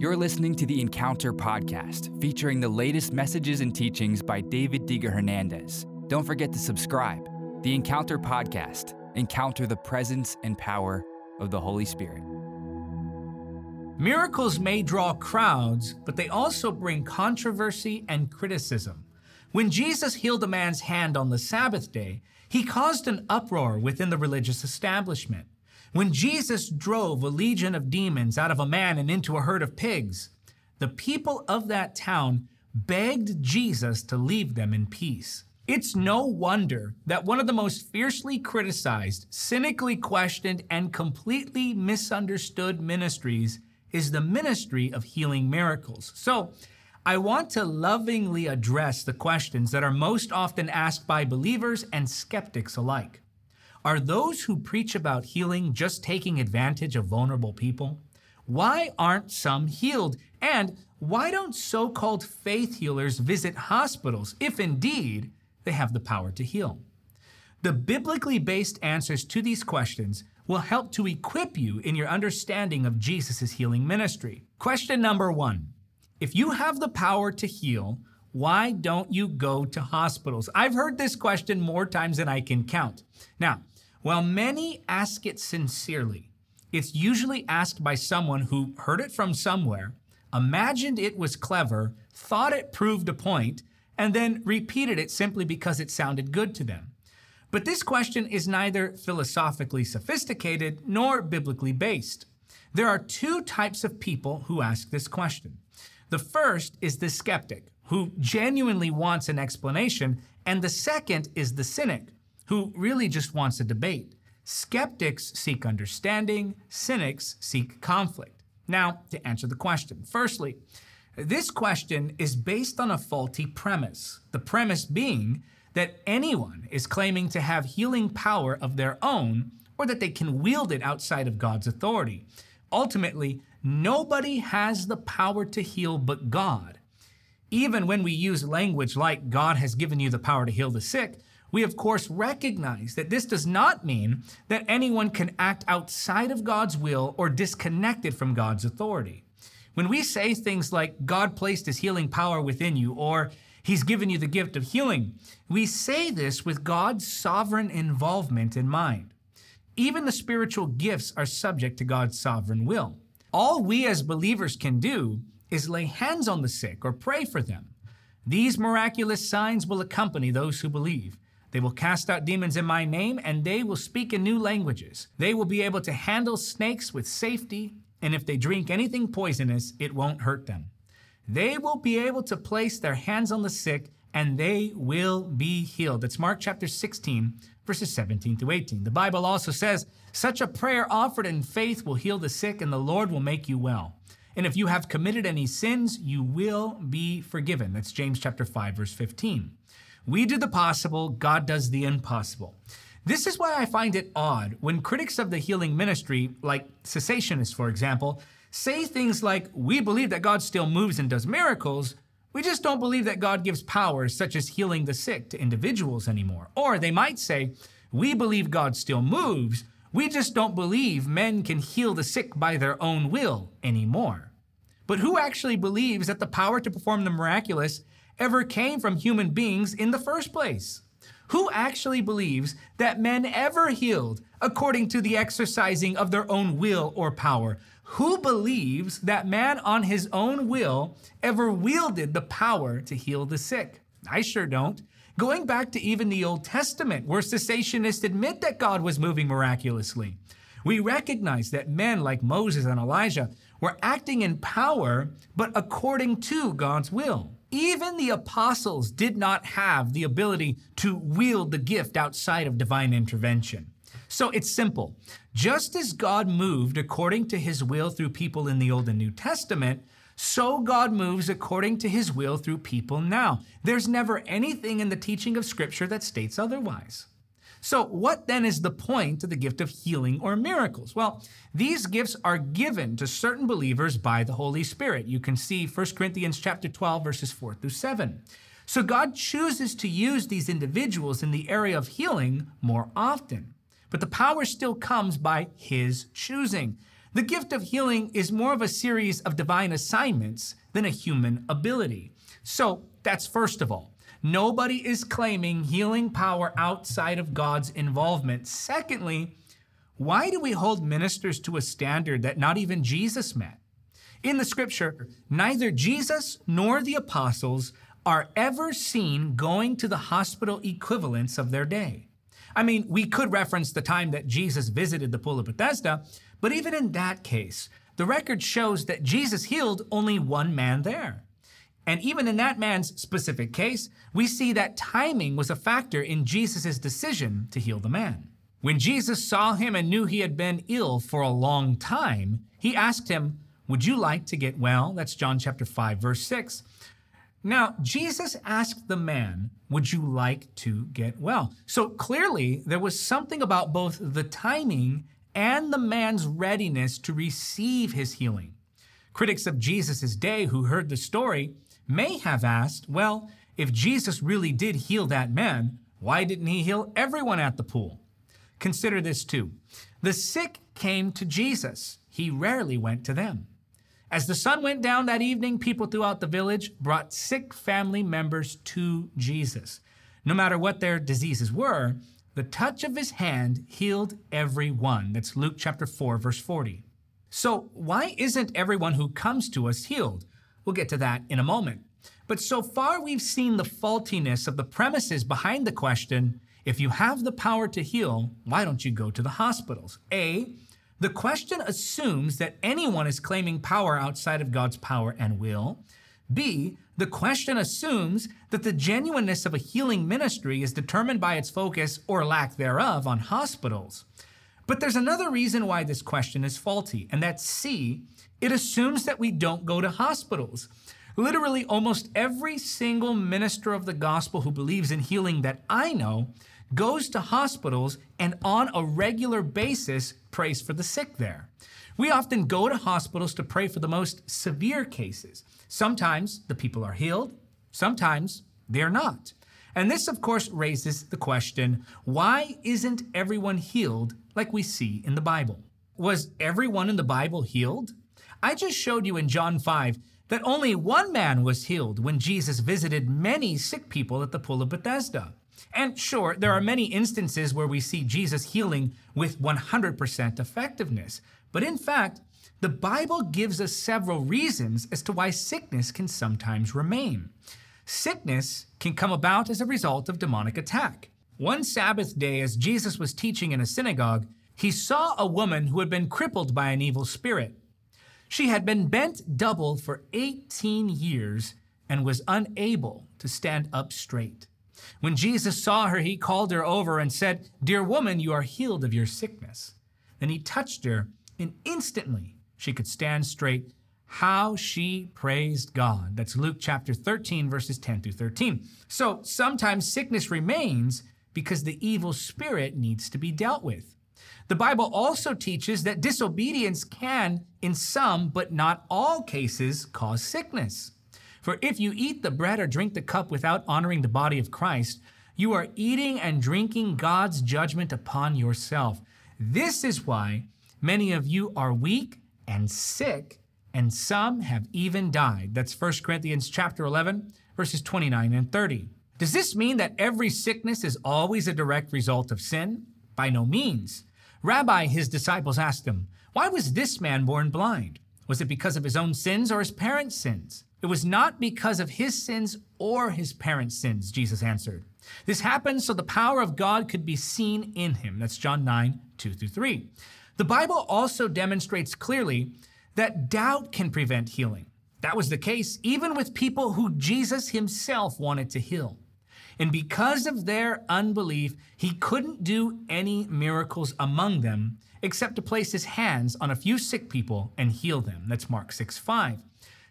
You're listening to the Encounter podcast, featuring the latest messages and teachings by David Diga Hernandez. Don't forget to subscribe. The Encounter podcast, encounter the presence and power of the Holy Spirit. Miracles may draw crowds, but they also bring controversy and criticism. When Jesus healed a man's hand on the Sabbath day, he caused an uproar within the religious establishment. When Jesus drove a legion of demons out of a man and into a herd of pigs, the people of that town begged Jesus to leave them in peace. It's no wonder that one of the most fiercely criticized, cynically questioned, and completely misunderstood ministries is the ministry of healing miracles. So, I want to lovingly address the questions that are most often asked by believers and skeptics alike. Are those who preach about healing just taking advantage of vulnerable people? Why aren't some healed? And why don't so called faith healers visit hospitals if indeed they have the power to heal? The biblically based answers to these questions will help to equip you in your understanding of Jesus' healing ministry. Question number one If you have the power to heal, why don't you go to hospitals? I've heard this question more times than I can count. Now, while many ask it sincerely, it's usually asked by someone who heard it from somewhere, imagined it was clever, thought it proved a point, and then repeated it simply because it sounded good to them. But this question is neither philosophically sophisticated nor biblically based. There are two types of people who ask this question. The first is the skeptic, who genuinely wants an explanation, and the second is the cynic, who really just wants a debate. Skeptics seek understanding, cynics seek conflict. Now, to answer the question. Firstly, this question is based on a faulty premise. The premise being that anyone is claiming to have healing power of their own or that they can wield it outside of God's authority. Ultimately, nobody has the power to heal but God. Even when we use language like God has given you the power to heal the sick, we of course recognize that this does not mean that anyone can act outside of God's will or disconnected from God's authority. When we say things like God placed his healing power within you or he's given you the gift of healing, we say this with God's sovereign involvement in mind. Even the spiritual gifts are subject to God's sovereign will. All we as believers can do is lay hands on the sick or pray for them. These miraculous signs will accompany those who believe. They will cast out demons in my name, and they will speak in new languages. They will be able to handle snakes with safety, and if they drink anything poisonous, it won't hurt them. They will be able to place their hands on the sick, and they will be healed. That's Mark chapter 16, verses 17 to 18. The Bible also says, Such a prayer offered in faith will heal the sick, and the Lord will make you well. And if you have committed any sins, you will be forgiven. That's James chapter 5, verse 15. We do the possible, God does the impossible. This is why I find it odd when critics of the healing ministry, like cessationists, for example, say things like, We believe that God still moves and does miracles. We just don't believe that God gives powers such as healing the sick to individuals anymore. Or they might say, We believe God still moves. We just don't believe men can heal the sick by their own will anymore. But who actually believes that the power to perform the miraculous ever came from human beings in the first place? Who actually believes that men ever healed according to the exercising of their own will or power? Who believes that man on his own will ever wielded the power to heal the sick? I sure don't. Going back to even the Old Testament, where cessationists admit that God was moving miraculously, we recognize that men like Moses and Elijah were acting in power, but according to God's will. Even the apostles did not have the ability to wield the gift outside of divine intervention. So it's simple. Just as God moved according to his will through people in the Old and New Testament, so God moves according to his will through people now. There's never anything in the teaching of Scripture that states otherwise. So, what then is the point of the gift of healing or miracles? Well, these gifts are given to certain believers by the Holy Spirit. You can see 1 Corinthians chapter 12 verses 4 through 7. So God chooses to use these individuals in the area of healing more often. But the power still comes by his choosing. The gift of healing is more of a series of divine assignments than a human ability. So that's first of all. Nobody is claiming healing power outside of God's involvement. Secondly, why do we hold ministers to a standard that not even Jesus met? In the scripture, neither Jesus nor the apostles are ever seen going to the hospital equivalents of their day. I mean, we could reference the time that Jesus visited the pool of Bethesda, but even in that case, the record shows that Jesus healed only one man there. And even in that man's specific case, we see that timing was a factor in Jesus' decision to heal the man. When Jesus saw him and knew he had been ill for a long time, he asked him, Would you like to get well? That's John chapter 5, verse 6. Now, Jesus asked the man, Would you like to get well? So clearly, there was something about both the timing and the man's readiness to receive his healing. Critics of Jesus' day who heard the story may have asked, Well, if Jesus really did heal that man, why didn't he heal everyone at the pool? Consider this too. The sick came to Jesus, he rarely went to them. As the sun went down that evening, people throughout the village brought sick family members to Jesus. No matter what their diseases were, the touch of his hand healed everyone. That's Luke chapter 4, verse 40. So, why isn't everyone who comes to us healed? We'll get to that in a moment. But so far, we've seen the faultiness of the premises behind the question if you have the power to heal, why don't you go to the hospitals? A, the question assumes that anyone is claiming power outside of God's power and will. B, the question assumes that the genuineness of a healing ministry is determined by its focus or lack thereof on hospitals. But there's another reason why this question is faulty, and that's C, it assumes that we don't go to hospitals. Literally, almost every single minister of the gospel who believes in healing that I know goes to hospitals and on a regular basis prays for the sick there. We often go to hospitals to pray for the most severe cases. Sometimes the people are healed, sometimes they're not. And this, of course, raises the question why isn't everyone healed like we see in the Bible? Was everyone in the Bible healed? I just showed you in John 5 that only one man was healed when Jesus visited many sick people at the Pool of Bethesda. And sure, there are many instances where we see Jesus healing with 100% effectiveness. But in fact, the Bible gives us several reasons as to why sickness can sometimes remain. Sickness can come about as a result of demonic attack. One Sabbath day, as Jesus was teaching in a synagogue, he saw a woman who had been crippled by an evil spirit. She had been bent double for 18 years and was unable to stand up straight. When Jesus saw her, he called her over and said, Dear woman, you are healed of your sickness. Then he touched her, and instantly she could stand straight. How she praised God. That's Luke chapter 13, verses 10 through 13. So sometimes sickness remains because the evil spirit needs to be dealt with. The Bible also teaches that disobedience can, in some but not all cases, cause sickness. For if you eat the bread or drink the cup without honoring the body of Christ, you are eating and drinking God's judgment upon yourself. This is why many of you are weak and sick, and some have even died. That's 1 Corinthians chapter 11, verses 29 and 30. Does this mean that every sickness is always a direct result of sin? By no means. Rabbi, his disciples asked him, Why was this man born blind? Was it because of his own sins or his parents' sins? It was not because of his sins or his parents' sins, Jesus answered. This happened so the power of God could be seen in him. That's John 9, 2 through 3. The Bible also demonstrates clearly that doubt can prevent healing. That was the case even with people who Jesus himself wanted to heal. And because of their unbelief, he couldn't do any miracles among them except to place his hands on a few sick people and heal them. That's Mark 6 5.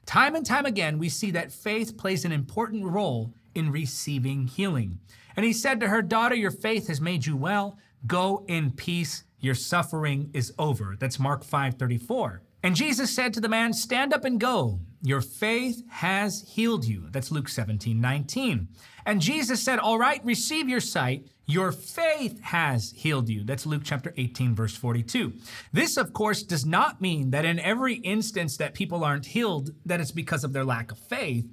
Time and time again, we see that faith plays an important role in receiving healing. And he said to her, Daughter, your faith has made you well. Go in peace. Your suffering is over. That's Mark 5 34. And Jesus said to the man, Stand up and go. Your faith has healed you. That's Luke 17 19. And Jesus said, All right, receive your sight. Your faith has healed you. That's Luke chapter 18, verse 42. This, of course, does not mean that in every instance that people aren't healed, that it's because of their lack of faith.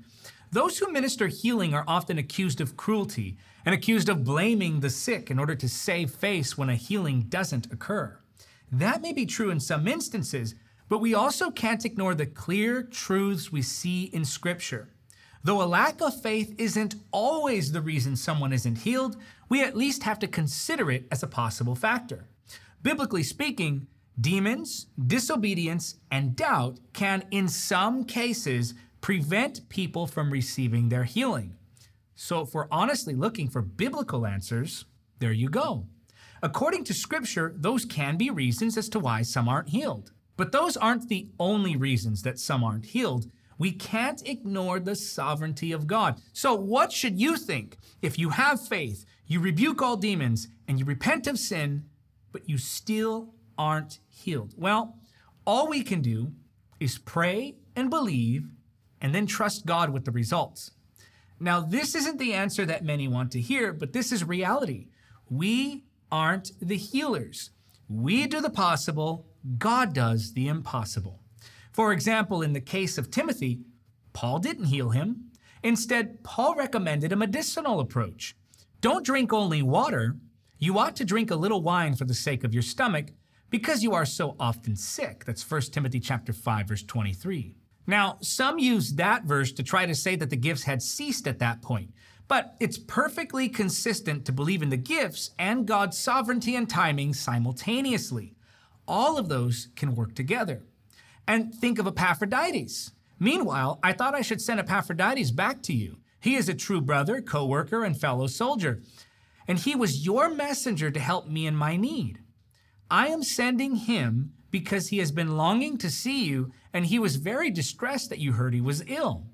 Those who minister healing are often accused of cruelty and accused of blaming the sick in order to save face when a healing doesn't occur. That may be true in some instances, but we also can't ignore the clear truths we see in Scripture. Though a lack of faith isn't always the reason someone isn't healed, we at least have to consider it as a possible factor. Biblically speaking, demons, disobedience, and doubt can, in some cases, prevent people from receiving their healing. So, if we're honestly looking for biblical answers, there you go. According to Scripture, those can be reasons as to why some aren't healed. But those aren't the only reasons that some aren't healed. We can't ignore the sovereignty of God. So, what should you think if you have faith, you rebuke all demons, and you repent of sin, but you still aren't healed? Well, all we can do is pray and believe and then trust God with the results. Now, this isn't the answer that many want to hear, but this is reality. We aren't the healers. We do the possible, God does the impossible. For example, in the case of Timothy, Paul didn't heal him. Instead, Paul recommended a medicinal approach. Don't drink only water. You ought to drink a little wine for the sake of your stomach because you are so often sick. That's 1 Timothy chapter 5 verse 23. Now, some use that verse to try to say that the gifts had ceased at that point, but it's perfectly consistent to believe in the gifts and God's sovereignty and timing simultaneously. All of those can work together and think of Epaphroditus. Meanwhile, I thought I should send Epaphroditus back to you. He is a true brother, co worker, and fellow soldier, and he was your messenger to help me in my need. I am sending him because he has been longing to see you, and he was very distressed that you heard he was ill.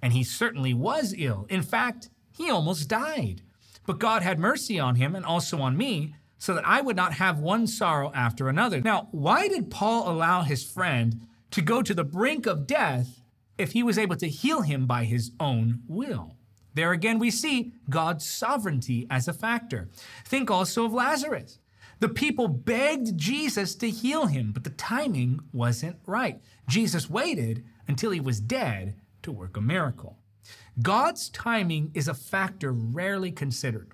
And he certainly was ill. In fact, he almost died. But God had mercy on him and also on me, so that I would not have one sorrow after another. Now, why did Paul allow his friend to go to the brink of death if he was able to heal him by his own will. There again, we see God's sovereignty as a factor. Think also of Lazarus. The people begged Jesus to heal him, but the timing wasn't right. Jesus waited until he was dead to work a miracle. God's timing is a factor rarely considered.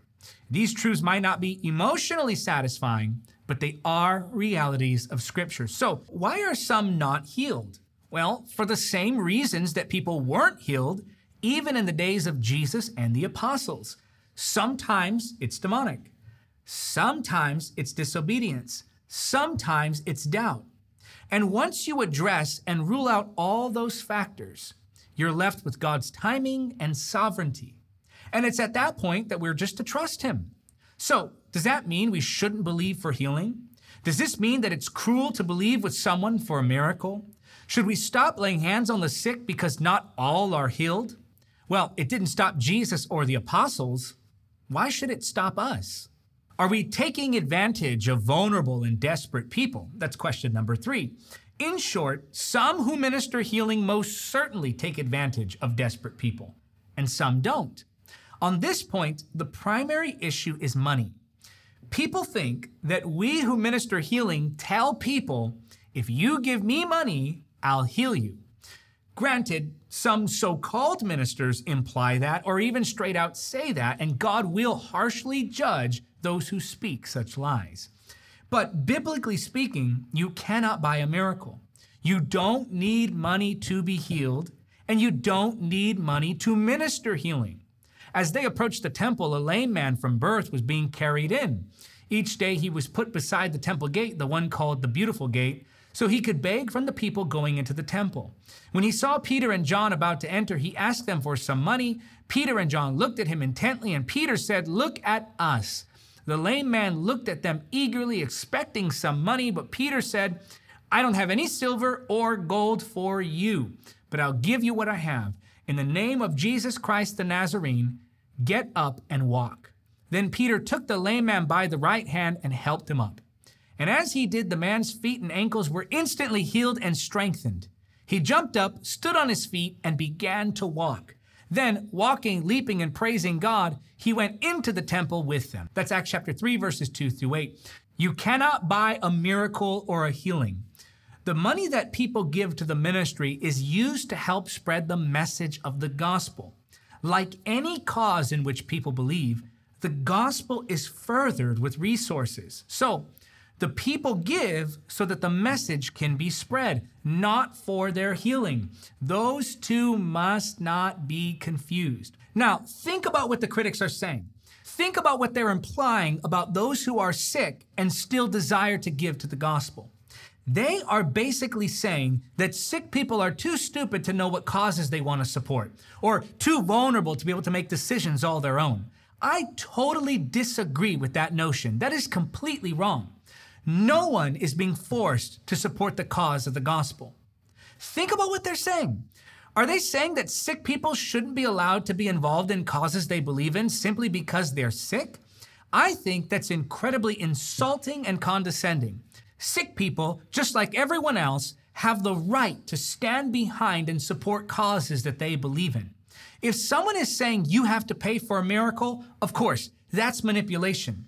These truths might not be emotionally satisfying, but they are realities of Scripture. So, why are some not healed? Well, for the same reasons that people weren't healed even in the days of Jesus and the apostles. Sometimes it's demonic, sometimes it's disobedience, sometimes it's doubt. And once you address and rule out all those factors, you're left with God's timing and sovereignty. And it's at that point that we're just to trust Him. So, does that mean we shouldn't believe for healing? Does this mean that it's cruel to believe with someone for a miracle? Should we stop laying hands on the sick because not all are healed? Well, it didn't stop Jesus or the apostles. Why should it stop us? Are we taking advantage of vulnerable and desperate people? That's question number three. In short, some who minister healing most certainly take advantage of desperate people, and some don't. On this point, the primary issue is money. People think that we who minister healing tell people, if you give me money, I'll heal you. Granted, some so called ministers imply that or even straight out say that, and God will harshly judge those who speak such lies. But biblically speaking, you cannot buy a miracle. You don't need money to be healed, and you don't need money to minister healing. As they approached the temple, a lame man from birth was being carried in. Each day he was put beside the temple gate, the one called the Beautiful Gate, so he could beg from the people going into the temple. When he saw Peter and John about to enter, he asked them for some money. Peter and John looked at him intently, and Peter said, Look at us. The lame man looked at them eagerly, expecting some money, but Peter said, I don't have any silver or gold for you, but I'll give you what I have. In the name of Jesus Christ the Nazarene, Get up and walk. Then Peter took the lame man by the right hand and helped him up. And as he did, the man's feet and ankles were instantly healed and strengthened. He jumped up, stood on his feet, and began to walk. Then, walking, leaping, and praising God, he went into the temple with them. That's Acts chapter 3, verses 2 through 8. You cannot buy a miracle or a healing. The money that people give to the ministry is used to help spread the message of the gospel. Like any cause in which people believe, the gospel is furthered with resources. So, the people give so that the message can be spread, not for their healing. Those two must not be confused. Now, think about what the critics are saying. Think about what they're implying about those who are sick and still desire to give to the gospel. They are basically saying that sick people are too stupid to know what causes they want to support, or too vulnerable to be able to make decisions all their own. I totally disagree with that notion. That is completely wrong. No one is being forced to support the cause of the gospel. Think about what they're saying. Are they saying that sick people shouldn't be allowed to be involved in causes they believe in simply because they're sick? I think that's incredibly insulting and condescending. Sick people, just like everyone else, have the right to stand behind and support causes that they believe in. If someone is saying you have to pay for a miracle, of course, that's manipulation.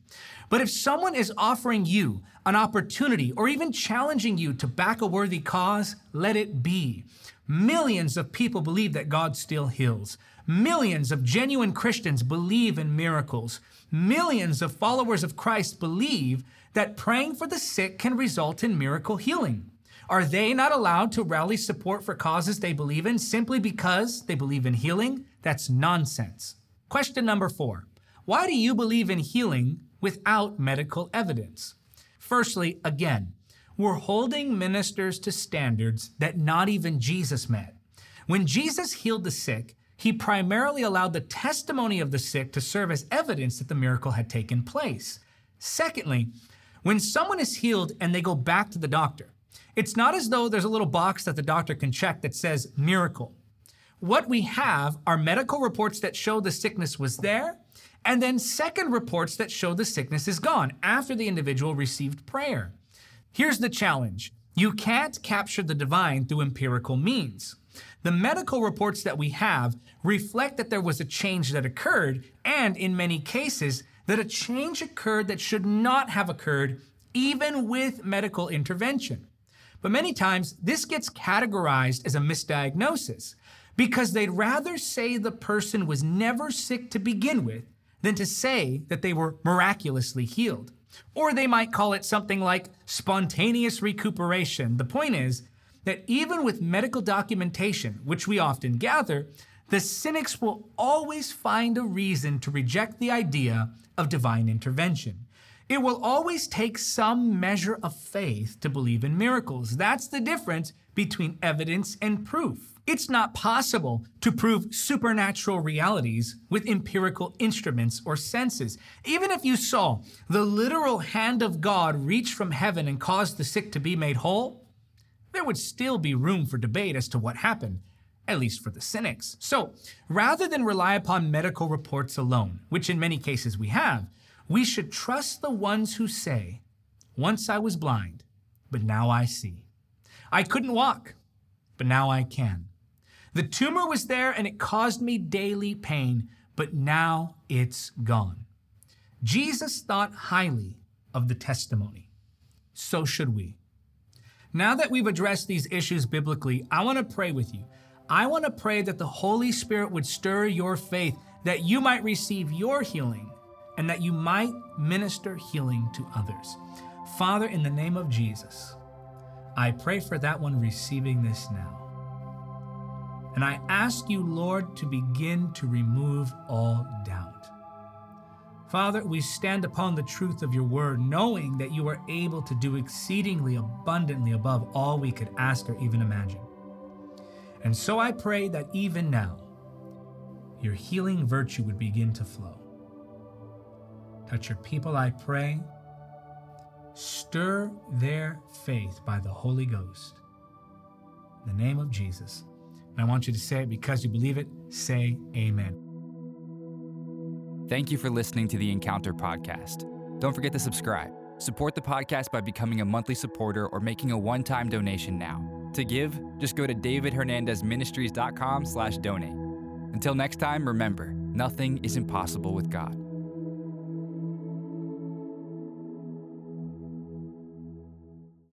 But if someone is offering you an opportunity or even challenging you to back a worthy cause, let it be. Millions of people believe that God still heals. Millions of genuine Christians believe in miracles. Millions of followers of Christ believe that praying for the sick can result in miracle healing. Are they not allowed to rally support for causes they believe in simply because they believe in healing? That's nonsense. Question number four Why do you believe in healing without medical evidence? Firstly, again, we're holding ministers to standards that not even Jesus met. When Jesus healed the sick, he primarily allowed the testimony of the sick to serve as evidence that the miracle had taken place. Secondly, when someone is healed and they go back to the doctor, it's not as though there's a little box that the doctor can check that says miracle. What we have are medical reports that show the sickness was there and then second reports that show the sickness is gone after the individual received prayer. Here's the challenge you can't capture the divine through empirical means. The medical reports that we have reflect that there was a change that occurred, and in many cases, that a change occurred that should not have occurred, even with medical intervention. But many times, this gets categorized as a misdiagnosis because they'd rather say the person was never sick to begin with than to say that they were miraculously healed. Or they might call it something like spontaneous recuperation. The point is that even with medical documentation, which we often gather, the cynics will always find a reason to reject the idea of divine intervention. It will always take some measure of faith to believe in miracles. That's the difference between evidence and proof. It's not possible to prove supernatural realities with empirical instruments or senses. Even if you saw the literal hand of God reach from heaven and cause the sick to be made whole, there would still be room for debate as to what happened, at least for the cynics. So, rather than rely upon medical reports alone, which in many cases we have, we should trust the ones who say, Once I was blind, but now I see. I couldn't walk, but now I can. The tumor was there and it caused me daily pain, but now it's gone. Jesus thought highly of the testimony. So should we. Now that we've addressed these issues biblically, I want to pray with you. I want to pray that the Holy Spirit would stir your faith, that you might receive your healing, and that you might minister healing to others. Father, in the name of Jesus, I pray for that one receiving this now. And I ask you, Lord, to begin to remove all doubt. Father, we stand upon the truth of your word, knowing that you are able to do exceedingly abundantly above all we could ask or even imagine. And so I pray that even now, your healing virtue would begin to flow. Touch your people, I pray. Stir their faith by the Holy Ghost. In the name of Jesus. And I want you to say it because you believe it. Say amen. Thank you for listening to the Encounter Podcast. Don't forget to subscribe. Support the podcast by becoming a monthly supporter or making a one time donation now. To give, just go to davidhernandezministries.com slash donate. Until next time, remember, nothing is impossible with God.